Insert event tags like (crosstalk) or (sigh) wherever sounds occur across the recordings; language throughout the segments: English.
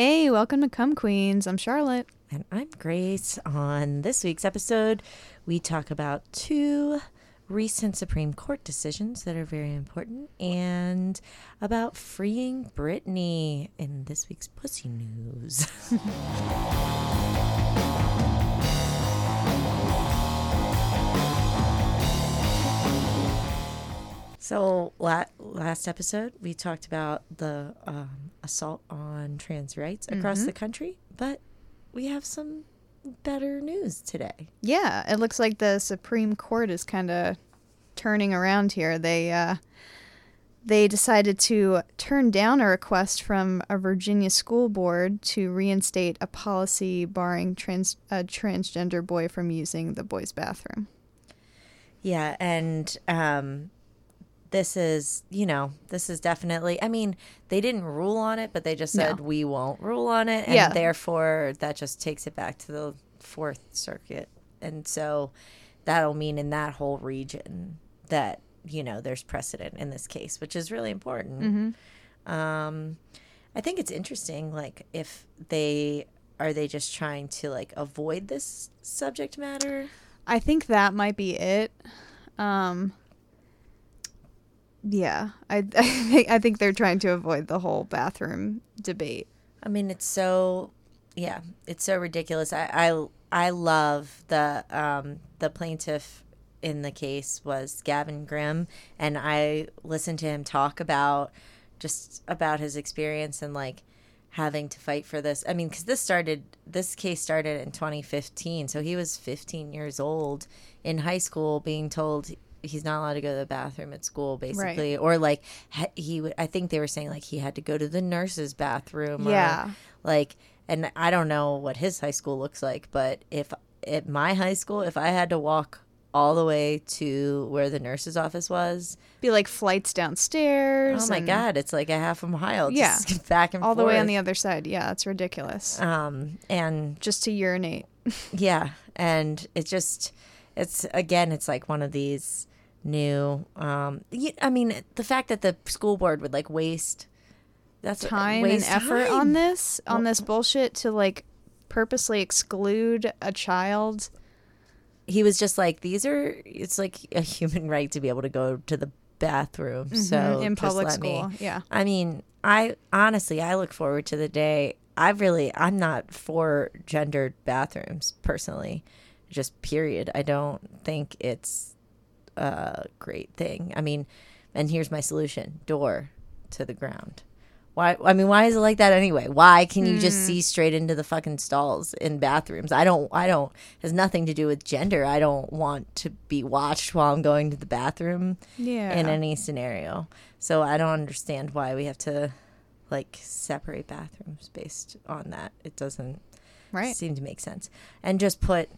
Hey, welcome to Come Queens. I'm Charlotte. And I'm Grace. On this week's episode, we talk about two recent Supreme Court decisions that are very important and about freeing Britney in this week's Pussy News. (laughs) So la- last episode we talked about the um, assault on trans rights across the country, but we have some better news today. Yeah, it looks like the Supreme Court is kind of turning around here. They uh, they decided to turn down a request from a Virginia school board to reinstate a policy barring trans a transgender boy from using the boys' bathroom. Yeah, and um, this is you know this is definitely. I mean, they didn't rule on it, but they just said No. we won't rule on it, and Yeah. therefore that just takes it back to the Fourth Circuit, and so that'll mean in that whole region that you know there's precedent in this case, which is really important. Um, I think it's interesting, like if they are they just trying to like avoid this subject matter. I think that might be it. Um, yeah, I, (laughs) I think I think they're trying to avoid the whole bathroom debate. I mean, it's so yeah, it's so ridiculous. I I, I love the um the plaintiff in the case was Gavin Grimm, and I listened to him talk about just about his experience and like having to fight for this. I mean, because this started, this case started in 2015, so he was 15 years old in high school, being told he's not allowed to go to the bathroom at school, basically, or like he would. I think they were saying like he had to go to the nurse's bathroom. or, Yeah. like, and I don't know what his high school looks like, but if at my high school, if I had to walk all the way to where the nurse's office was, Be like flights downstairs. oh my god, it's like a half a mile, Yeah. (laughs) back and all the way on the other side. Yeah, it's ridiculous. um, and Just to urinate. (laughs) yeah, and it just, it's again, it's like one of these new. Um, I mean, the fact that the school board would like waste that's Time and effort time. on this on this bullshit to like purposely exclude a child. he was just like these are it's like a human (laughs) right to be able to go to the bathroom so Mm-hmm. in public let me- school. Yeah. i mean i honestly i look forward to the day i really i'm not for gendered bathrooms personally just period i don't think it's a great thing. I mean and here's my solution door to the ground. Why i mean why is it like that anyway? Why can you Hmm. just see straight into the fucking stalls in bathrooms? I don't i don't has nothing to do with gender. I don't want to be watched while i'm going to the bathroom Yeah. in any scenario. So i don't understand why we have to like separate bathrooms based on that. It doesn't right. seem to make sense. And just put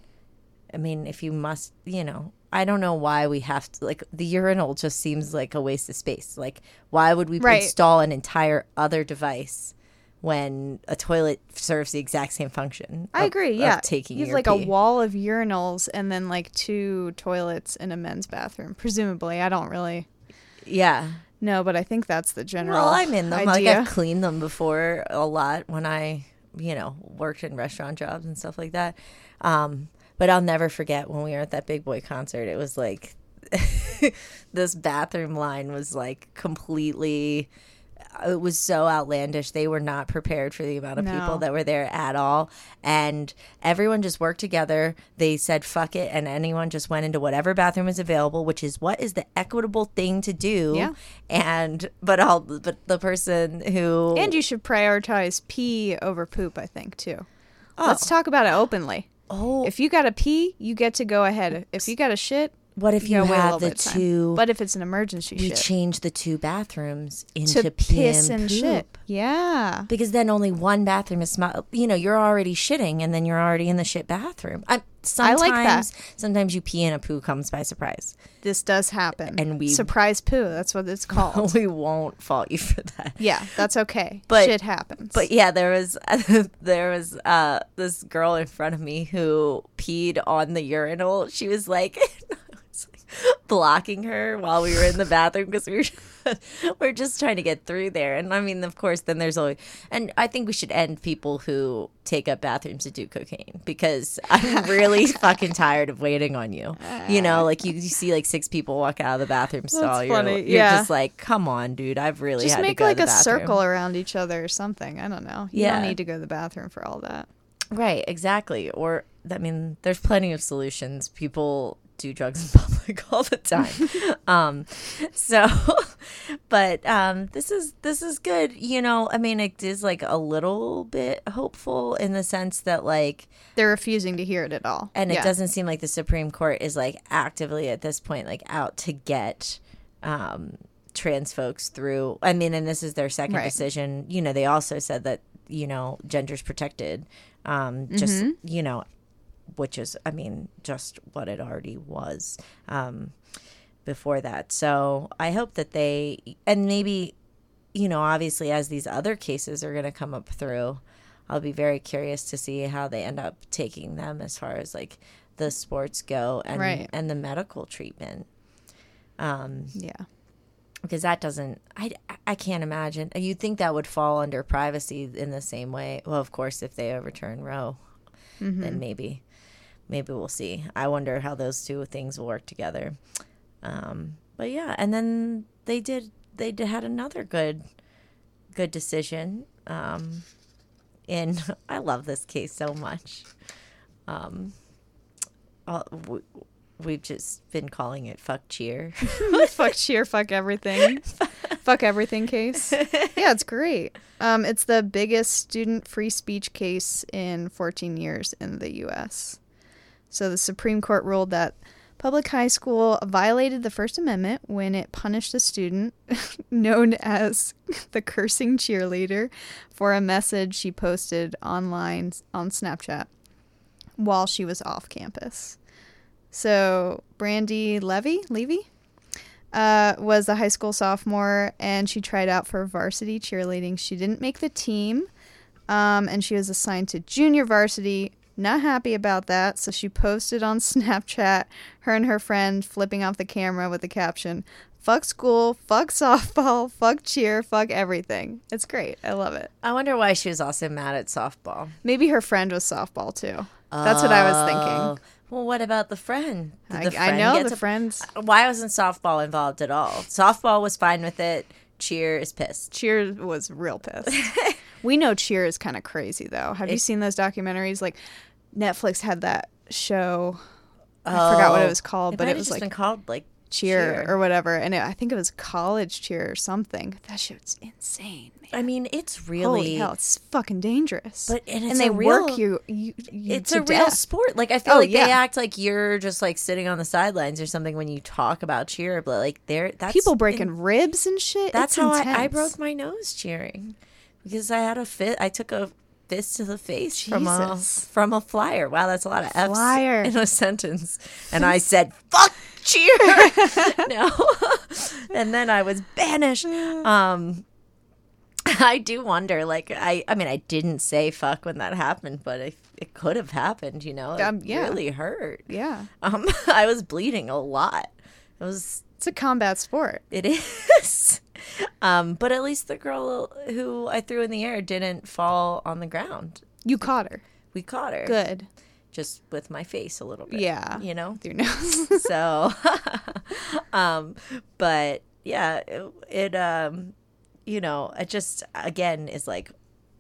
i mean if you must you know i don't know why we have to like the urinal just seems like a waste of space like why would we Right. install an entire other device when a toilet serves the exact same function I of- agree. of Yeah. taking your like a wall of urinals and then like two toilets in a men's bathroom. Presumably, I don't really yeah No, but I think that's the general. Well, I'm in them. Like. I've cleaned them before a lot when I, you know, worked in restaurant jobs and stuff like that. Um, but I'll never forget when we were at that big boy concert. It was like (laughs) this bathroom line was like completely. Uh, it was so outlandish. They were not prepared for the amount of No. people that were there at all. And everyone just worked together. They said, fuck it. And anyone just went into whatever bathroom is available, which is what is the equitable thing to do. Yeah. And, but all, but the person who. And you should prioritize pee over poop, I think, too. Oh. Let's talk about it openly. Oh, If you got to pee, you get to go ahead. If you got to shit, what if you gotta wait a have the bit of time. two. But if it's an emergency we shit, change the two bathrooms into to piss and, and poop. shit. Yeah. because then only one bathroom is small. You know, you're already shitting, and then you're already in the shit bathroom. I, I sometimes, like that. Sometimes you pee and a poo comes by surprise. This does happen. And we- surprise poo. That's what it's called. (laughs) we won't fault you for that. yeah, that's okay. But- shit happens. But yeah, there was (laughs) there was uh, this girl in front of me who peed on the urinal. She was like, (laughs) (laughs) blocking her while we were in the bathroom because we were (laughs) we're just trying to get through there. And I mean, of course, then there's always and I think we should end people who take up bathrooms to do cocaine because I'm really (laughs) fucking tired of waiting on you. You know, uh. like you, you see like six people walk out of the bathroom stall. You're, you're yeah. just like, come on, dude. I've really Just had make to go like a bathroom. circle around each other or something. I don't know. You Yeah. don't need to go to the bathroom for all that. Right, exactly. Or I mean, there's plenty of solutions. People do drugs in (laughs) public all the time. (laughs) um, so, (laughs) but um, this is this is good. You know, I mean, it is like a little bit hopeful in the sense that like, They're refusing to hear it at all. and it doesn't seem like the Supreme Court is like actively at this point like out to get. Um, trans folks through i mean and this is their second Right. decision you know they also said that you know gender's protected um just Mm-hmm. you know which is i mean just what it already was um before that. So i hope that they and maybe you know obviously as these other cases are going to come up through i'll be very curious to see how they end up taking them as far as like the sports go and Right. and the medical treatment. Um Yeah. because that doesn't I, I can't imagine. You'd think that would fall under privacy in the same way. Well of course if they overturn roe then maybe maybe we'll see i wonder how those two things will work together um, but yeah and then they did they did, had another good good decision um, in (laughs) i love this case so much um, we, we've just been calling it fuck cheer (laughs) fuck cheer, fuck everything. (laughs) fuck everything case. Yeah, it's great. Um, it's the biggest student free speech case in 14 years in the U.S. So the Supreme Court ruled that public high school violated the First Amendment when it punished a student (laughs) known as (laughs) the cursing cheerleader for a message she posted online on Snapchat while she was off campus. So Brandi Levy, Levy, uh, was a high school sophomore, and she tried out for varsity cheerleading. She didn't make the team, um, and she was assigned to junior varsity. Not happy about that, so she posted on (laughs) Snapchat her and her friend flipping off the camera with the caption, "Fuck school, fuck softball, (laughs) fuck cheer, fuck everything." It's great. I love it. i wonder why she was also mad at softball Maybe her friend was softball too. That's what I was thinking. Oh, Well, what about the friend? Did I, the I friend know get the to- friends. Why wasn't softball involved at all? Softball was fine with it. Cheer is pissed. Cheer was real pissed. (laughs) we know Cheer is kind of crazy though. Have you seen those documentaries? Like Netflix had that show. I forgot what it oh, was called, It but it was like been called like Cheer, or whatever, and it, I think it was College Cheer or something. That shit's insane, man. I mean, it's Holy really. hell, it's fucking dangerous. But- and it's they a real- work you, you, you it's a real sport. Like I feel Oh, like yeah. they act like you're just like sitting on the sidelines or something when you talk about cheer, but like they're that's People breaking in- ribs and shit. that's It's how I, I broke my nose cheering because I had a fit. I took a fist to the face from a from a flyer. Wow, that's a lot of F's Flyer. in a sentence. And I said, "Fuck cheer." (laughs) no, (laughs) and then I was banished. Um, I do wonder. Like I, I mean, I didn't say fuck when that happened, but it, it could have happened. You know, it Um, yeah. really hurt. Yeah, Um, (laughs) I was bleeding a lot. It was it's a combat sport. it (laughs) is. Um, but at least the girl who I threw in the air didn't fall on the ground. You caught her. We caught her. Good. Just with my face a little bit. Yeah. You know? With your nose. (laughs) (laughs) So, um, but yeah, it, it, um, you know, it just, again, is like,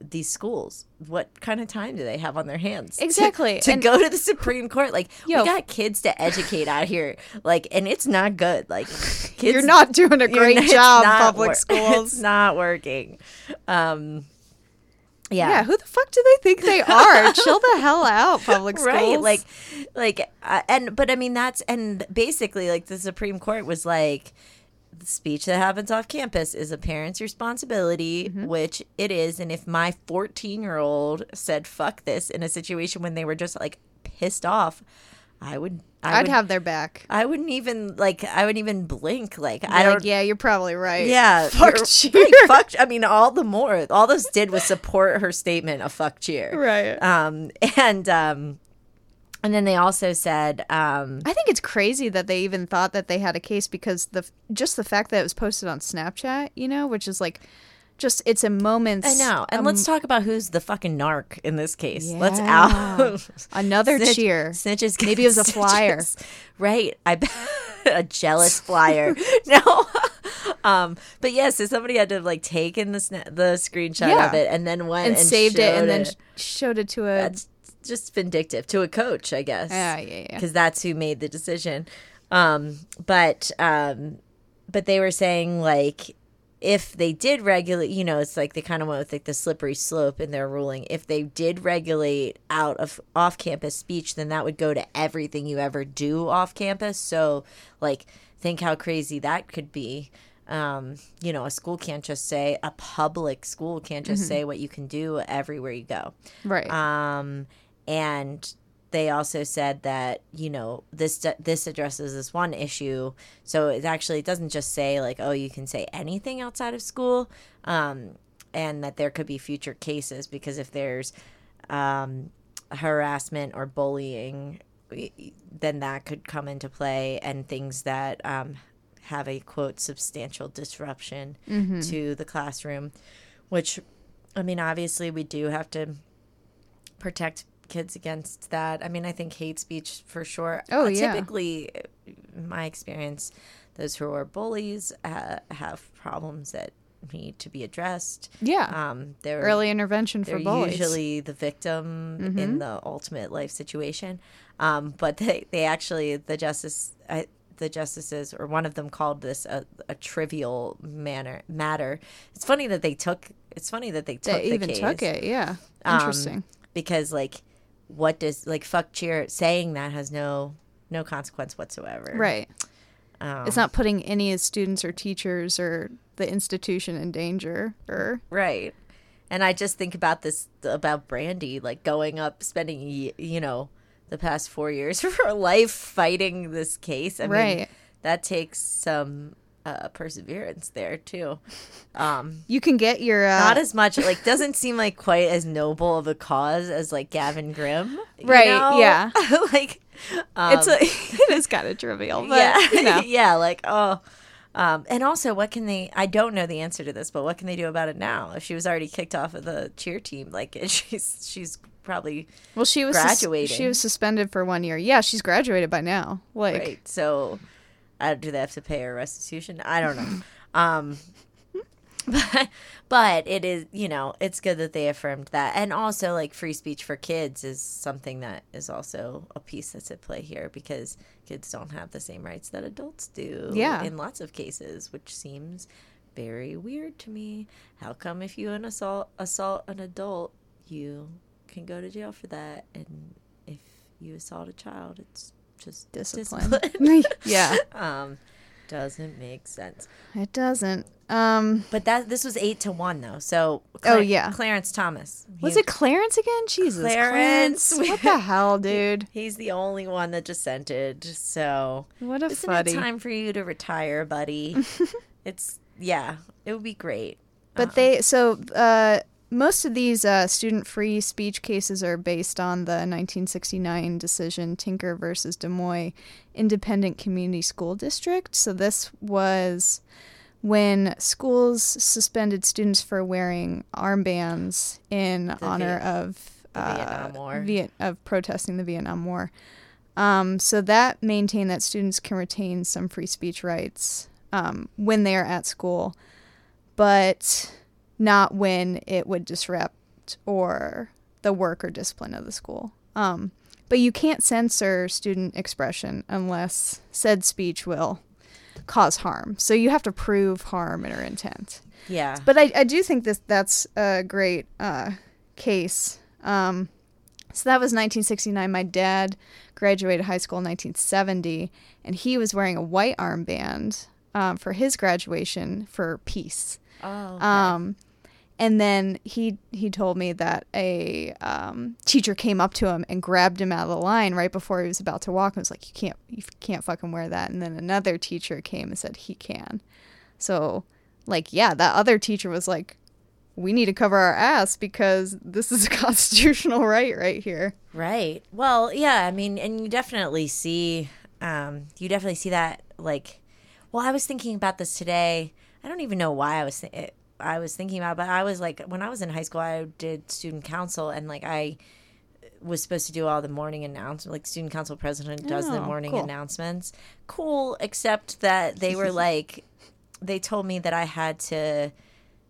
these schools, what kind of time do they have on their hands? (laughs) Exactly. To, And- go to the Supreme Court. Like, Yo. we got kids to educate out here. Like, and it's not good. Like, (laughs) kids You're not doing a (laughs) great n- it's job, not public wor- schools. It's not working. Um, yeah. yeah. who the fuck do they think they are? Chill the hell out, public schools. right like like uh, and but i mean that's and basically like the supreme court was like the speech that happens off campus is a parent's responsibility Mm-hmm. which it is and if my 14 year old said fuck this in a situation when they were just like pissed off i would I I'd would, have their back. I wouldn't even like. I wouldn't even blink. Like I I don't. like, yeah, you're probably right. Yeah, (laughs) Fuck cheer. fuck. I mean, all the more. All this did was support her statement of fuck cheer. Right. Um, and um, And then they also said, um, I think it's crazy that they even thought that they had a case because the just the fact that it was posted on Snapchat, you know, which is like just it's a moment. I know. And um, let's talk about who's the fucking narc in this case. Let's out (laughs) another Snitch- cheer. Snitches. Maybe it was a flyer. Right. I bet (laughs) a jealous flyer. (laughs) no. um, but yes, so somebody had to have like taken the sna- the screenshot Yeah. of it and then went and, and, saved it and showed then sh- showed it to a That's just vindictive to a coach, I guess yeah yeah yeah because that's who made the decision. Um, but um, but they were saying like if they did regulate, you know, it's like they kind of went with like the slippery slope in their ruling. If they did regulate out of off campus speech, then that would go to everything you ever do off campus. So like think how crazy that could be. Um, you know, a school can't just say a public school can't just say what you can do everywhere you go. right Um, and they also said that you know this this addresses this one issue. So it actually it doesn't just say like oh you can say anything outside of school, um, and that there could be future cases because if there's um, harassment or bullying, then that could come into play and things that um, have a quote substantial disruption to the classroom, which I mean obviously we do have to protect kids against that. I mean, I think hate speech for sure. Oh, Uh, yeah. Typically, in my experience, those who are bullies uh, have problems that need to be addressed. yeah Um, they're early intervention for they're bullies usually the victim Mm-hmm. in the ultimate life situation. Um, but they, they actually the justice I, the justices or one of them called this a, a trivial manner matter. It's funny that they took. It's funny that they took they the even case took it yeah Um, interesting because like what does like fuck cheer saying that has no no consequence whatsoever. right Um, it's not putting any of students or teachers or the institution in danger or Right. And I just think about this about Brandi, like going up, spending you know the past four years (laughs) of her life fighting this case. I mean, that takes some uh, perseverance there too. Um, (laughs) you can get your uh, not as much like doesn't seem like quite as noble of a cause as like Gavin Grimm, Right, know? yeah. (laughs) like um, it's a, (laughs) it is kind of trivial but yeah, you know yeah, like oh. Um, and also, what can they? I don't know the answer to this, but what can they do about it now? If she was already kicked off of the cheer team, like she's she's probably Well, she was sus- she was suspended for one year. Yeah, she's graduated by now. Like, right. So, uh, do they have to pay a restitution? I don't know. um, (laughs) but but it is you know it's good that they affirmed that, and also like free speech for kids is something that is also a piece that's at play here because kids don't have the same rights that adults do. Yeah. in lots of cases, which seems very weird to me. How come if you an assault assault an adult, you can go to jail for that, and if you assault a child, it's just discipline. discipline. (laughs) yeah, um, doesn't make sense. it doesn't. Um, But that this was eight to one though. So Oh, yeah. Clarence Thomas was He- it Clarence again? Jesus, Clarence. What the hell, (laughs) dude? He's the only one that dissented. So What a isn't fuddy. it time for you to retire, buddy? (laughs) it's yeah, it would be great. But they so uh, most of these uh, student-free speech cases are based on the 1969 decision Tinker versus Des Moines Independent Community School District. So this was when schools suspended students for wearing armbands in honor Viet- of the uh, Vietnam War. Viet- of protesting the Vietnam War. Um, so that maintained that students can retain some free speech rights um, when they are at school, but not when it would disrupt or the work or discipline of the school. Um, but you can't censor student expression unless said speech will cause harm. So you have to prove harm in or intent. Yeah. But I, I do think this that's a great uh, case. Um, so that was 1969. My dad graduated high school in 1970, and he was wearing a white armband um, for his graduation for peace. oh. okay. Um, and then he he told me that a um, teacher came up to him and grabbed him out of the line right before he was about to walk and was like, "You can't you can't fucking wear that." And then another teacher came and said he can. So, like, yeah, that other teacher was like, we need to cover our ass because this is a (laughs) constitutional right right here. Right. Well, yeah, I mean, and you definitely see um you definitely see that like well, I was thinking about this today. I don't even know why I was th- I was thinking about, but I was like when I was in high school, I did student council and like I was supposed to do all the morning announcements, like student council president does the Oh, morning cool. announcements. Cool, except that they were (laughs) like, they told me that I had to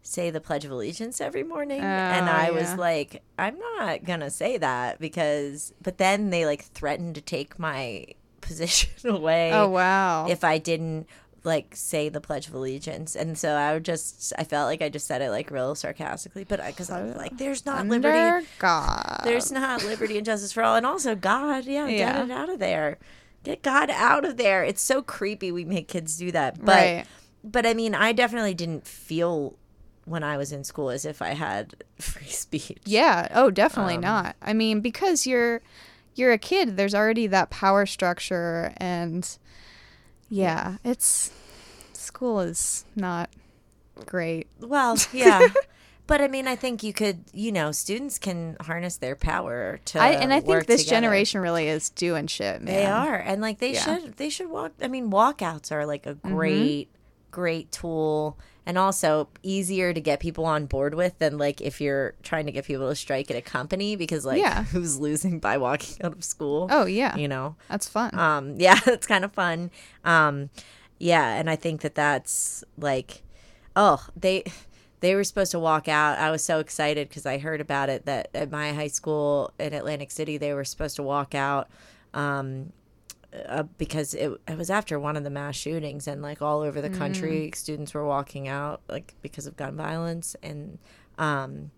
say the Pledge of Allegiance every morning, oh, and Oh, I was like, I'm not gonna say that because. But then they like threatened to take my (laughs) position (laughs) away Oh wow. if I didn't like say the Pledge of Allegiance, and so I would just I felt like I just said it like real sarcastically, but because I was like, there's not Under liberty, God. there's not liberty and justice for all, and also God, yeah, get it out of there, get God out of there. It's so creepy we make kids do that, but right. but I mean, I definitely didn't feel when I was in school as if I had (laughs) free speech. Yeah. Oh, definitely Um, not. I mean, because you're you're a kid, there's already that power structure and yeah, it's school is not great. Well, (laughs) yeah. But I mean, I think you could, you know, students can harness their power to. I and I think this together. generation really is doing shit, man. They are, and like they Yeah. should, they should walk. I mean, walkouts are like a Mm-hmm. Great, tool, and also easier to get people on board with than like if you're trying to get people to strike at a company because like Yeah. (laughs) who's losing by walking out of school? Oh yeah. you know. That's fun. Um, (laughs) yeah, it's kind of fun. Um, yeah, and I think that that's like, oh, they they were supposed to walk out. I was so excited because I heard about it that at my high school in Atlantic City they were supposed to walk out. Um, uh, because it, it was after one of the mass shootings and like all over the country students were walking out like because of gun violence and um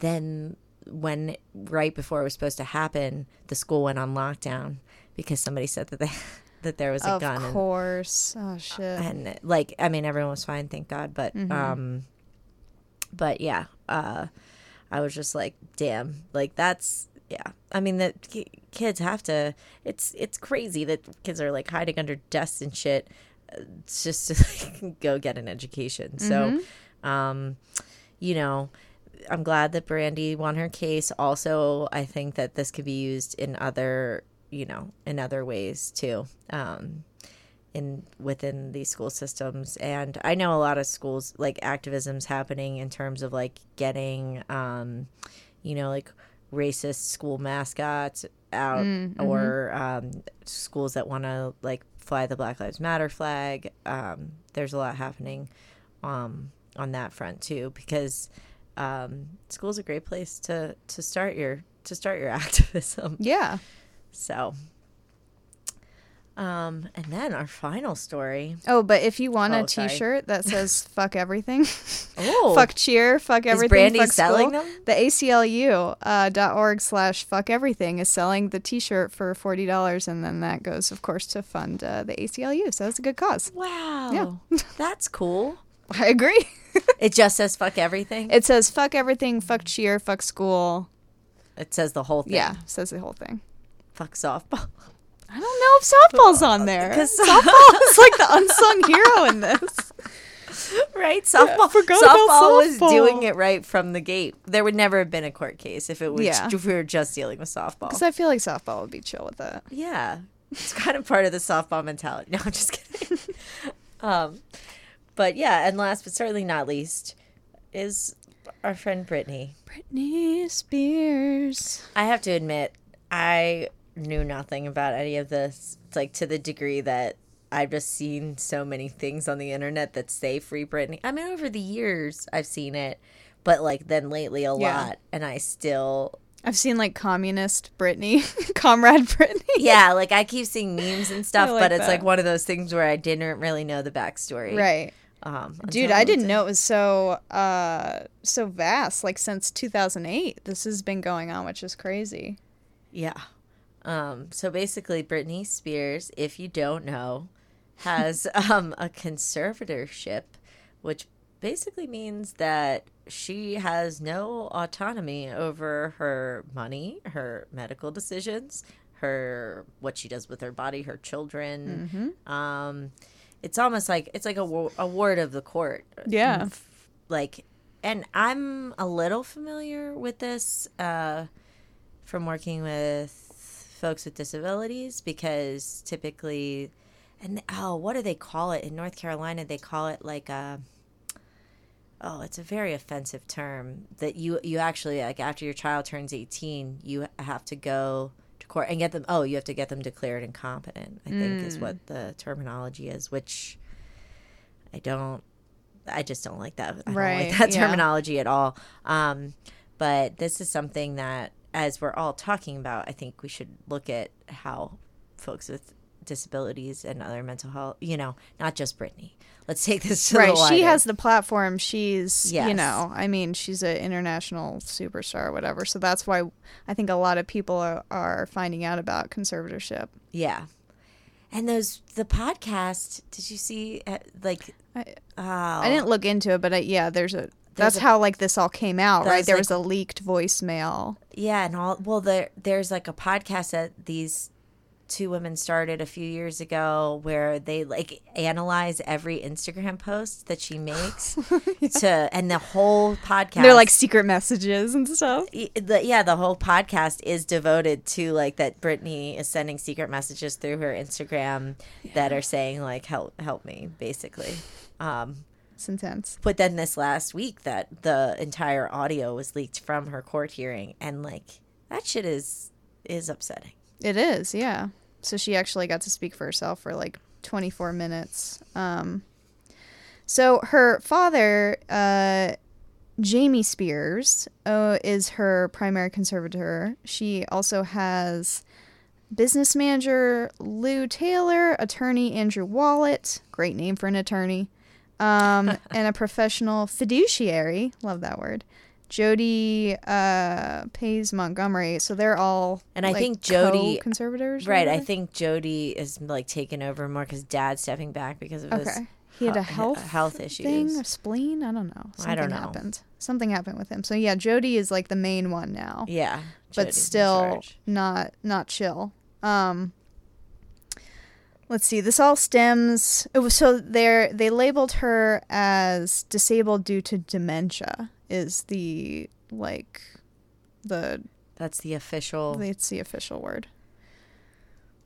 then when right before it was supposed to happen the school went on lockdown because somebody said that they (laughs) that there was a of gun and, course. oh shit. and like i mean everyone was fine thank god but Mm-hmm. um but yeah uh i was just like damn like that's yeah i mean that kids have to it's it's crazy that kids are like hiding under desks and shit uh, just to (laughs) like, go get an education. So Mm-hmm. um you know i'm glad that brandi won her case. Also i think that this could be used in other you know in other ways too um in within these school systems. And i know a lot of schools like activisms happening in terms of like getting um you know like racist school mascots out or um schools that want to like fly the black lives matter flag um there's a lot happening um on that front too because um school's a great place to to start your to start your (laughs) activism yeah. so um and then our final story Oh, but if you want Oh, a sorry. T-shirt that says (laughs) "fuck everything," oh fuck cheer, fuck everything, Is Brandi fuck selling school, them? the ACLU uh, dot org slash fuck everything is selling the T-shirt for forty dollars, and then that goes, of course, to fund uh, the ACLU. So that's a good cause. wow yeah. (laughs) that's cool I agree. (laughs) it just says fuck everything it says "fuck everything," "fuck cheer," "fuck school." it says the whole thing Yeah, says the whole thing. fuck softball I don't know if softball's on there. (laughs) Because- softball is (laughs) like the unsung hero in this. right softball about softball was softball. doing it right from the gate there would never have been a court case if it was Yeah. if we were just dealing with softball Because I feel like softball would be chill with that. Yeah. It's kind of part of the softball mentality. No, I'm just kidding. (laughs) um, but yeah, and last but certainly not least is our friend Brittany. Britney Spears. I have to admit, I knew nothing about any of this, like to the degree that I've just seen so many things on the internet that say free Britney. I mean, over the years, I've seen it, but like then lately a Yeah. lot, and I still I've seen like communist Britney, (laughs) comrade Britney. yeah, like I keep seeing memes and stuff, like but it's that. like one of those things where I didn't really know the backstory. Right. Um, Dude, I didn't know it was so uh so vast. Like since 2008, this has been going on, which is crazy. Yeah. Um, so basically, Britney Spears, if you don't know, has (laughs) um, a conservatorship, which basically means that she has no autonomy over her money, her medical decisions, her what she does with her body, her children. Um, it's almost like it's like a, a ward of the court. Yeah. Like and I'm a little familiar with this uh, from working with folks with disabilities because typically, and oh, what do they call it in North Carolina? They call it like a oh, it's a very offensive term that you you actually like after your child turns 18, you have to go to court and get them oh, you have to get them declared incompetent. I think is what the terminology is, which I don't I just don't like that. I don't Right, like that (laughs) yeah. terminology at all. Um, but this is something that as we're all talking about, I think we should look at how folks with disabilities and other mental health, you know, not just Britney. Let's take this to right she has the platform. She's you know i mean she's an international superstar or whatever. So that's why i think a lot of people are, are finding out about conservatorship. Yeah. And those the podcast, did you see uh, like I- oh, i didn't look into it but I, yeah there's a that's a- how like this all came out right? There like- was a leaked voicemail. Yeah, and all well there there's like a podcast that these two women started a few years ago where they like analyze every Instagram post that she makes (laughs) to and the whole podcast they're like secret messages and stuff. Yeah, the whole podcast is devoted to like that Britney is sending secret messages through her Instagram that are saying like help help me basically. Um it's intense But then this last week, that the entire audio was leaked from her court hearing, and like that shit is is upsetting. It is, yeah. So she actually got to speak for herself for like 24 minutes. Um, so her father, uh, Jamie Spears, uh, is her primary conservator. She also has business manager Lou Taylor, attorney Andrew Wallet, great name for an attorney, um, (laughs) and a professional fiduciary, love that word, Jodi uh, Pais Montgomery. So they're all And I like, think Jodi- conservators, Right. I think Jodi is like taking over more because Dad's stepping back because of his Okay. He had a he- health health thing, a spleen. I don't know. Something I don't know. happened. Something happened with him. So yeah, Jodi is like the main one now, Yeah, but Jodi's in still not not chill. Um, let's see. This all stems. It was so they they labeled her as disabled due to dementia. Is the like the That's the official. it's the official word.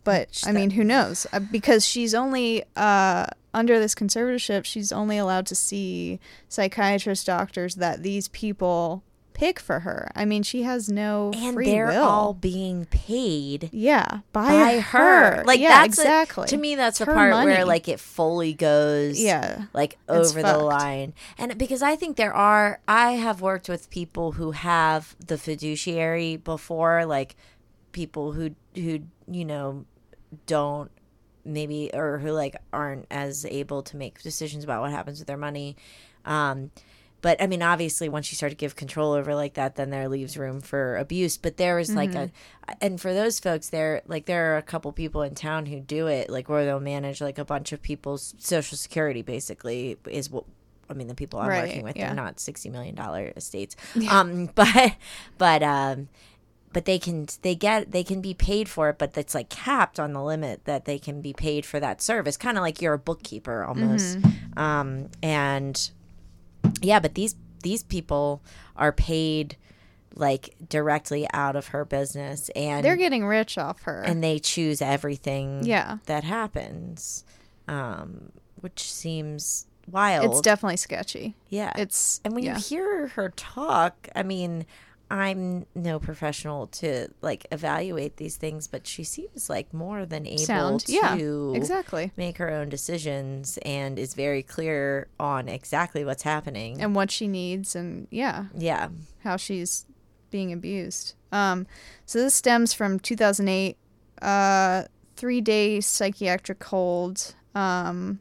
But I mean, who knows? Uh, Because she's only uh, under this conservatorship, she's only allowed to see psychiatrist doctors that these people pick for her. I mean, she has no and free they're will. all being paid yeah, by, by her. her. Like yeah, that's a- exactly. to me, that's the Her part money. where like it fully goes. yeah, like over the line. And because I think there are, I have worked with people who have the fiduciary before, like people who who you know don't maybe or who like aren't as able to make decisions about what happens with their money. Um, but I mean, obviously, once you start to give control over like that, then there leaves room for abuse. But there is like a, and for those folks, there like there are a couple people in town who do it, like where they'll manage like a bunch of people's social security. Basically, is what I mean. The people I'm Right, working with, yeah. they're not sixty million dollar estates. Um, (laughs) but but um, but they can they get they can be paid for it, but it's like capped on the limit that they can be paid for that service. Kind of like you're a bookkeeper almost. Um, and yeah, but these these people are paid like directly out of her business and they're getting rich off her. and they choose everything yeah, that happens. Um, which seems wild. it's definitely sketchy. yeah. It's and when yeah. you hear her talk, I mean, I'm no professional to like evaluate these things, but she seems like more than able sound, to yeah, exactly. make her own decisions and is very clear on exactly what's happening. And what she needs, and yeah, yeah. how she's being abused. Um, so this stems from 2008, uh, three day psychiatric hold. Um,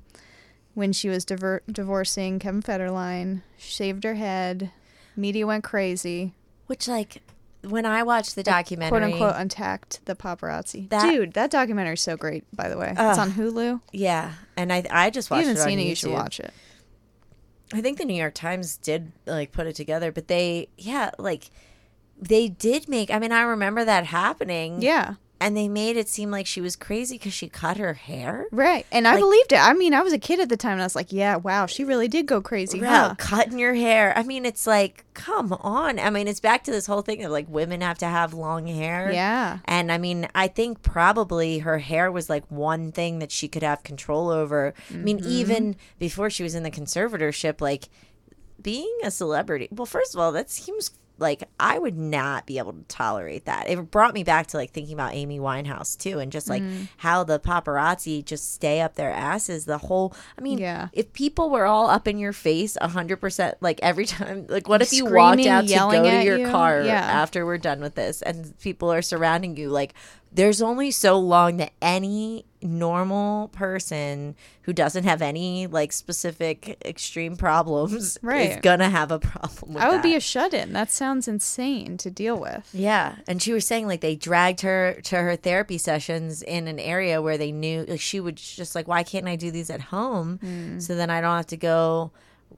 when she was diver- divorcing Kevin Federline, shaved her head. Media went crazy. Which like when I watched the documentary, "Quote unquote" untacked the paparazzi. That- Dude, that documentary is so great. By the way, it's on Hulu. yeah, and I I just If you watched haven't it seen it, YouTube. you should watch it. I think the New York Times did like put it together, but they yeah like they did make. I mean, I remember that happening. Yeah, and they made it seem like she was crazy because she cut her hair. Right. And I believed it. I mean, I was a kid at the time and I was like, yeah, wow, she really did go crazy, Yeah, huh? cutting your hair. I mean, it's like, come on. I mean, it's back to this whole thing of like women have to have long hair. Yeah. And I mean, I think probably her hair was like one thing that she could have control over. I mean, Mm-hmm. even before she was in the conservatorship, like being a celebrity. Well, first of all, that seems like I would not be able to tolerate that. It brought me back to like thinking about Amy Winehouse too, and just like Mm-hmm. how the paparazzi just stay up their asses. The whole, I mean, Yeah. if people were all up in your face a hundred percent, like every (laughs) time, like what if you walked out to go to your you? car Yeah. after we're done with this, and people are surrounding you, like there's only so long that any normal person who doesn't have any like specific extreme problems right. is gonna have a problem with I would that. be a shut in. That sounds insane to deal with. Yeah, and she was saying like they dragged her to her therapy sessions in an area where they knew like she would just like why can't I do these at home Hmm. so then I don't have to go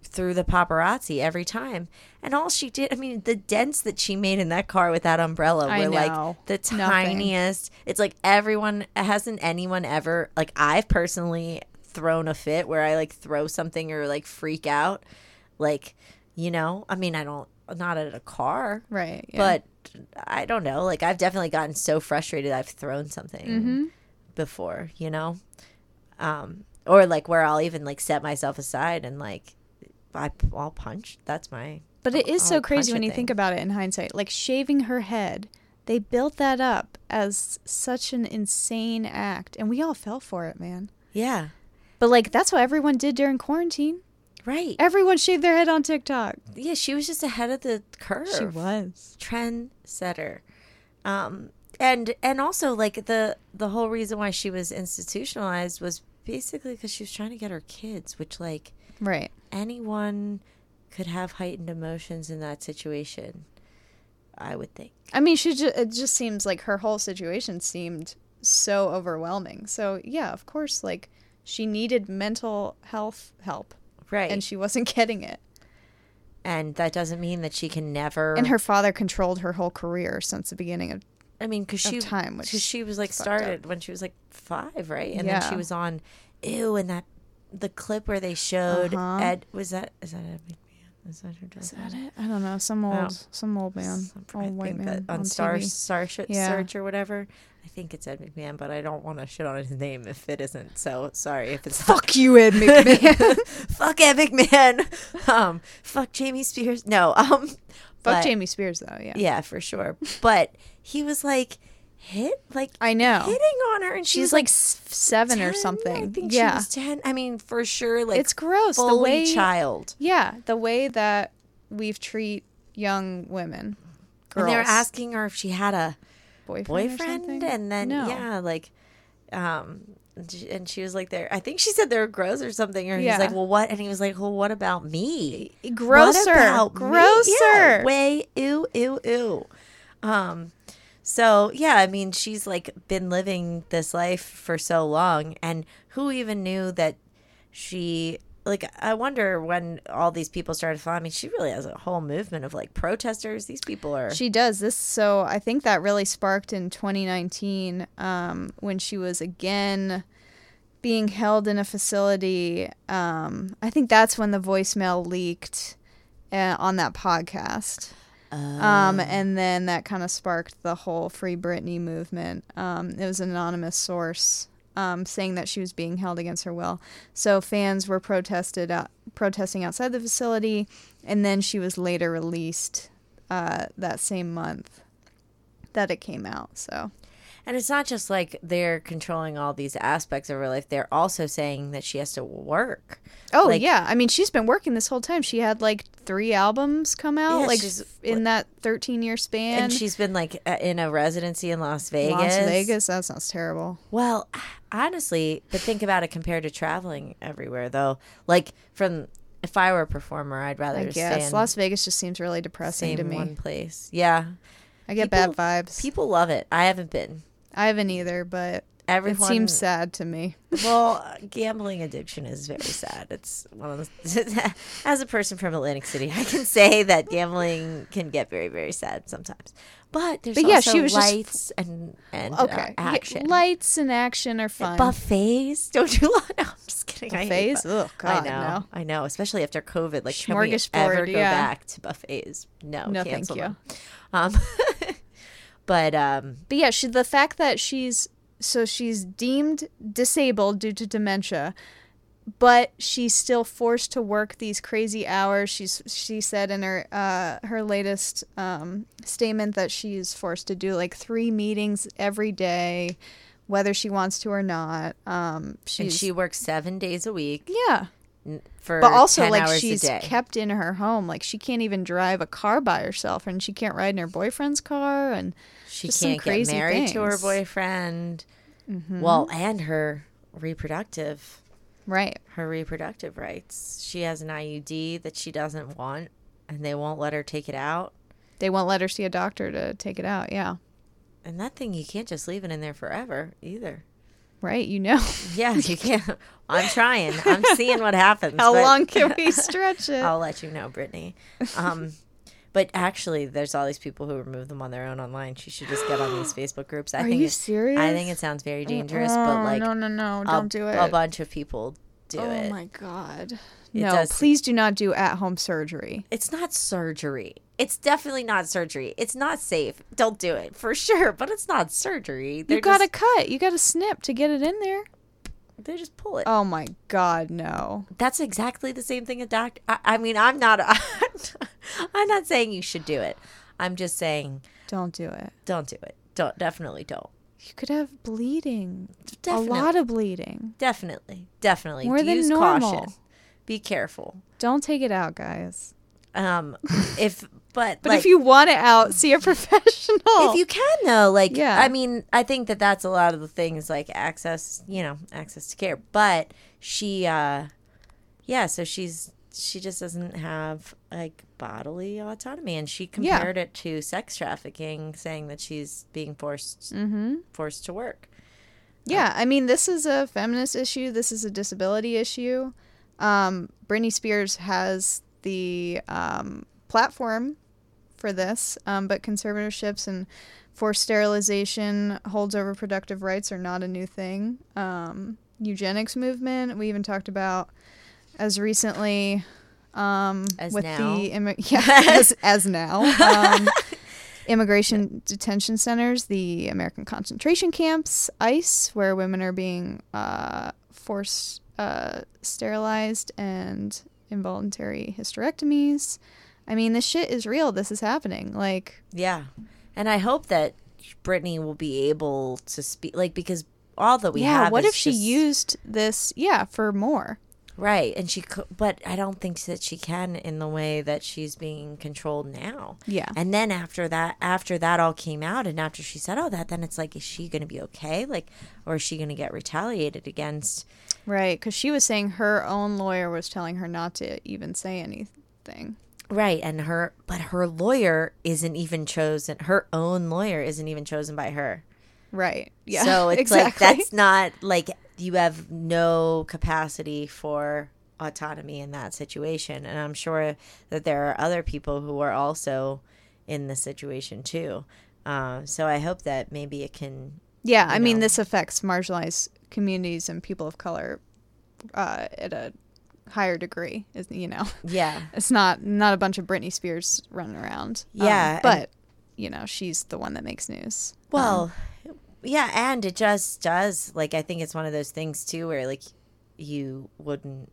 through the paparazzi every time. And all she did, I mean, the dents that she made in that car with that umbrella were like the Nothing. tiniest. It's like everyone hasn't anyone ever like I've personally thrown a fit where I like throw something or like freak out. Like, you know, I mean, I don't not at a car. Right. yeah. But I don't know. Like I've definitely gotten so frustrated I've thrown something Mm-hmm. before, you know? Um or like where I'll even like set myself aside and like I, I'll punch. That's my But it is I'll so crazy when you thing. think about it in hindsight. Like shaving her head, they built that up as such an insane act, and we all fell for it, man. yeah. But like that's what everyone did during quarantine. Right. Everyone shaved their head on TikTok. Yeah, she was just ahead of the curve. She was. trendsetter. Um, and and also like the the whole reason why she was institutionalized was basically because she was trying to get her kids, which like Right. anyone could have heightened emotions in that situation. I would think. I mean, she just it just seems like her whole situation seemed so overwhelming. So, yeah, of course like she needed mental health help Right. and she wasn't (laughs) getting it. and that doesn't mean that she can never. And her father controlled her whole career since the beginning of I mean, because she time, which she was like started when she was like five, right? And then she was on, ew, and that the clip where they showed Uh-huh. Ed was that is that Ed McMahon? Is that her Is dad? that it? I don't know. Some old, Oh. some old man, Some- I old white think man that on, on Star TV. Starship Yeah. Search or whatever. I think it's Ed McMahon, but I don't want to shit on his name if it isn't. So sorry if it's not. Fuck you, Ed (laughs) McMahon. (laughs) fuck Ed McMahon. (laughs) um, fuck Jamie Spears. No, um, Fuck but- Jamie Spears though. Yeah. Yeah, for sure. But he was like hit, like I know. hitting on her, and she She's like like seven or something. I think yeah. she was ten. I mean, for sure, like it's gross. The way, child. yeah, the way that we treat young women, girls, And they were asking her if she had a boyfriend, boyfriend, and then No. yeah, like, um, and she- was like, "There." I think she said they were gross or something. Or Yeah. he's like, "Well, what?" And he was like, "Well, what about me?" grosser, What about me? grosser. Yeah, way ew ew ew. Um, so yeah, I mean, she's like been living this life for so long, and who even knew that she like? I wonder when all these people started following. I mean, she really has a whole movement of like protesters. These people are. She does this, so I think that really sparked in 2019 um, when she was again being held in a facility. Um, I think that's when the voicemail leaked uh, on that podcast. Um, and then that kind of sparked the whole Free Britney movement. Um, it was an anonymous source um, saying that she was being held against her will. So fans were protested out, protesting outside the facility, and then she was later released uh, that same month that it came out. So And it's not just like they're controlling all these aspects of her life. They're also saying that she has to work. Oh Like- yeah, I mean she's been working this whole time. She had like three albums come out, Yeah, like in that thirteen year span. And she's been like in a residency in Las Vegas. Las Vegas. That sounds terrible. Well, honestly, but think about it compared to traveling everywhere, though. Like from if I were a performer, I'd rather I guess Las Vegas just seems really depressing to me. one place. Yeah, I get People- bad vibes. people love it. I haven't been. I haven't either, but everyone It seems sad to me. (laughs) well, gambling addiction is very sad. It's one of the (laughs) as a person from Atlantic City, I can say that gambling can get very very sad sometimes. But there's But yeah, also she was just- lights and and Okay. uh, Yeah, action. lights and action are fun. buffets. Don't you? (laughs) No, I'm just kidding. Buffets? bu- Oh, God, I know. no. I know. Especially after COVID, like can we ever go yeah. back to buffets? No, No, thank you. Um, but um, But yeah, she the fact that she's so she's deemed disabled due to dementia, but she's still forced to work these crazy hours. She's she said in her uh, her latest um, statement that she's forced to do like three meetings every day, whether she wants to or not. Um, and she works seven days a week yeah, for but also 10 like she's kept in her home. Like she can't even drive a car by herself, and she can't ride in her boyfriend's car, and She Just can't get married to her boyfriend. Mm-hmm. Well, and her reproductive right. her reproductive rights. She has an IUD that she doesn't want, and they won't let her take it out. They won't let her see a doctor to take it out. Yeah. And that thing, you can't just leave it in there forever either. Right. You know. (laughs) Yeah, you can't. I'm trying. I'm seeing what happens. (laughs) How long can we (laughs) stretch it? I'll let you know, Brittany. Um, but actually, there's all these people who remove them on their own online. She should just get on these (gasps) Facebook groups. I Are think you serious? I think it sounds very uh, dangerous, Oh, but uh, like no, no, no! a, Don't do it. a bunch of people do oh it. Oh my god! It no, please do not do at-home surgery. It's not surgery. It's definitely not surgery. It's not safe. Don't do it for sure. But it's not surgery. They're you gotta just, cut. You gotta snip to get it in there. They just pull it. Oh my god! No. That's exactly the same thing a doctor. I, I mean, I'm not. (laughs) I'm not saying you should do it. I'm just saying Don't do it. don't do it. Don't definitely don't. You could have bleeding. Definitely. A lot of bleeding. Definitely, definitely. More than Use normal. caution. Be careful. Don't take it out, guys. Um, (laughs) if but But like, if you want it out, see a (laughs) professional. if you can though, like Yeah. I mean, I think that that's a lot of the things like access, you know, access to care. But she, uh yeah, so she's she just doesn't have like bodily autonomy, and she Yeah. compared it to sex trafficking, saying that she's being forced mm-hmm. forced to work. Yeah, I mean, this is a feminist issue. This is a disability issue. Um, Britney Spears has the um, platform for this, um, but conservatorships and forced sterilization, holds over productive rights are not a new thing. Um, eugenics movement, we even talked about as recently um, As with now. the immi- (laughs) yeah as, (laughs) as now. Um, (laughs) immigration detention centers, the American concentration camps, ICE, where women are being uh, forced uh, sterilized and involuntary hysterectomies. I mean, this shit is real. This is happening. Like, Yeah, and I hope that Britney will be able to speak, like because all that we yeah, have. what if she just- used this, yeah, for more? Right, and she could, but I don't think that she can in the way that she's being controlled now. Yeah. And then after that, after that all came out, and after she said all that, then it's like, is she going to be okay? Like, or is she going to get retaliated against? Right. Because she was saying her own lawyer was telling her not to even say anything. Right, and her, but her lawyer isn't even chosen. Her own lawyer isn't even chosen by her. Right. Yeah. So it's (laughs) exactly. like that's not like you have no capacity for autonomy in that situation. And I'm sure that there are other people who are also in this situation too. Um, so I hope that maybe it can. Yeah, I you mean, this affects marginalized communities and people of color uh, at a higher degree. Is you know, Yeah. (laughs) it's not not a bunch of Britney Spears running around. Um, Yeah, and- but you know, she's the one that makes news. Um, Well, yeah, and it just does. Like I think it's one of those things too, where like you wouldn't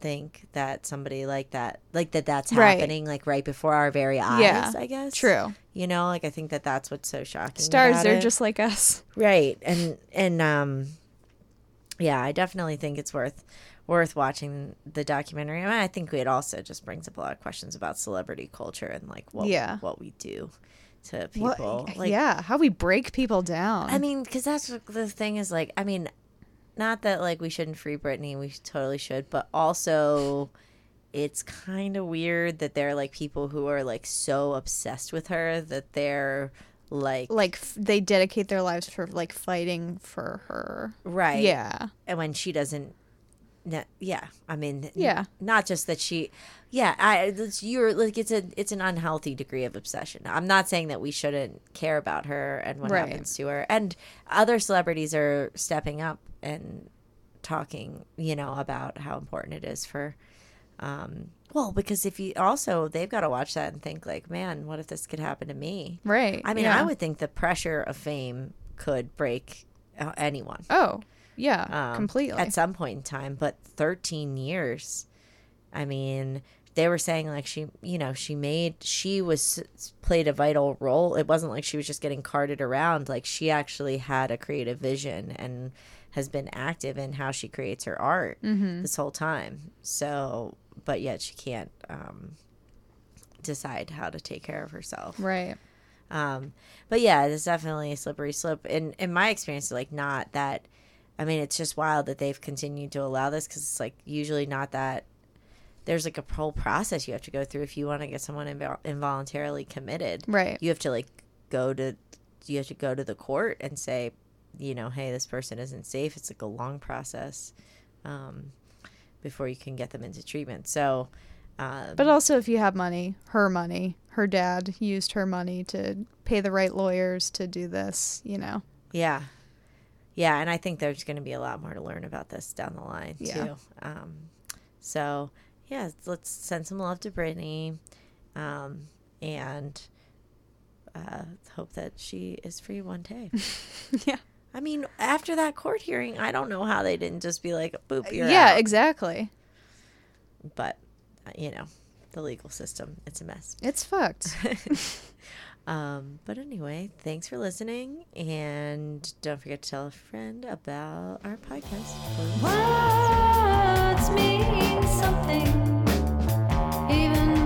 think that somebody like that, like that, that's Right. happening like right before our very eyes. Yeah, I guess true. You know, like I think that that's what's so shocking. Stars, they're it. just like us. right, and and um, yeah, I definitely think it's worth worth watching the documentary. I, mean, I think it also just brings up a lot of questions about celebrity culture and like what Yeah. what we do to people. like, yeah, how we break people down. I mean, because that's the thing is like. I mean, not that like we shouldn't free Britney, we totally should, but also it's kind of weird that there are like people who are like so obsessed with her that they're like Like f- they dedicate their lives for like fighting for her. right Yeah. and when she doesn't ne- yeah i mean Yeah. not just that she yeah i it's, you're like it's a it's an unhealthy degree of obsession i'm not saying that we shouldn't care about her and what Right. happens to her and other celebrities are stepping up and talking you know about how important it is for um well because if you also they've got to watch that and think like man what if this could happen to me Right. i mean yeah. i would think the pressure of fame could break uh, anyone Oh, yeah. um, completely. at some point in time. But 13 years, I mean, they were saying like she, you know, she made, she was played a vital role. It wasn't like she was just getting carted around. Like she actually had a creative vision and has been active in how she creates her art Mm-hmm. this whole time. So, but yet she can't um, decide how to take care of herself. right. Um, but yeah, it's definitely a slippery slope. In in my experience, like not that. I mean, it's just wild that they've continued to allow this because it's like usually not that. There's like a whole process you have to go through if you want to get someone invol- involuntarily committed. Right. You have to like go to, you have to go to the court and say, you know, hey, this person isn't safe. It's like a long process, um, before you can get them into treatment. So, um, But also, if you have money, her money, her dad used her money to pay the right lawyers to do this, you know. Yeah. Yeah, and I think there's going to be a lot more to learn about this down the line Yeah. too. Um, so yeah, let's send some love to Britney, um, and uh, hope that she is free one day. (laughs) yeah. I mean, after that court hearing, I don't know how they didn't just be like, "Boop, you're yeah, out." exactly. But uh, you know, the legal system, it's a mess. It's fucked. (laughs) (laughs) Um, but anyway, thanks for listening, and don't forget to tell a friend about our podcast. Words mean something, even.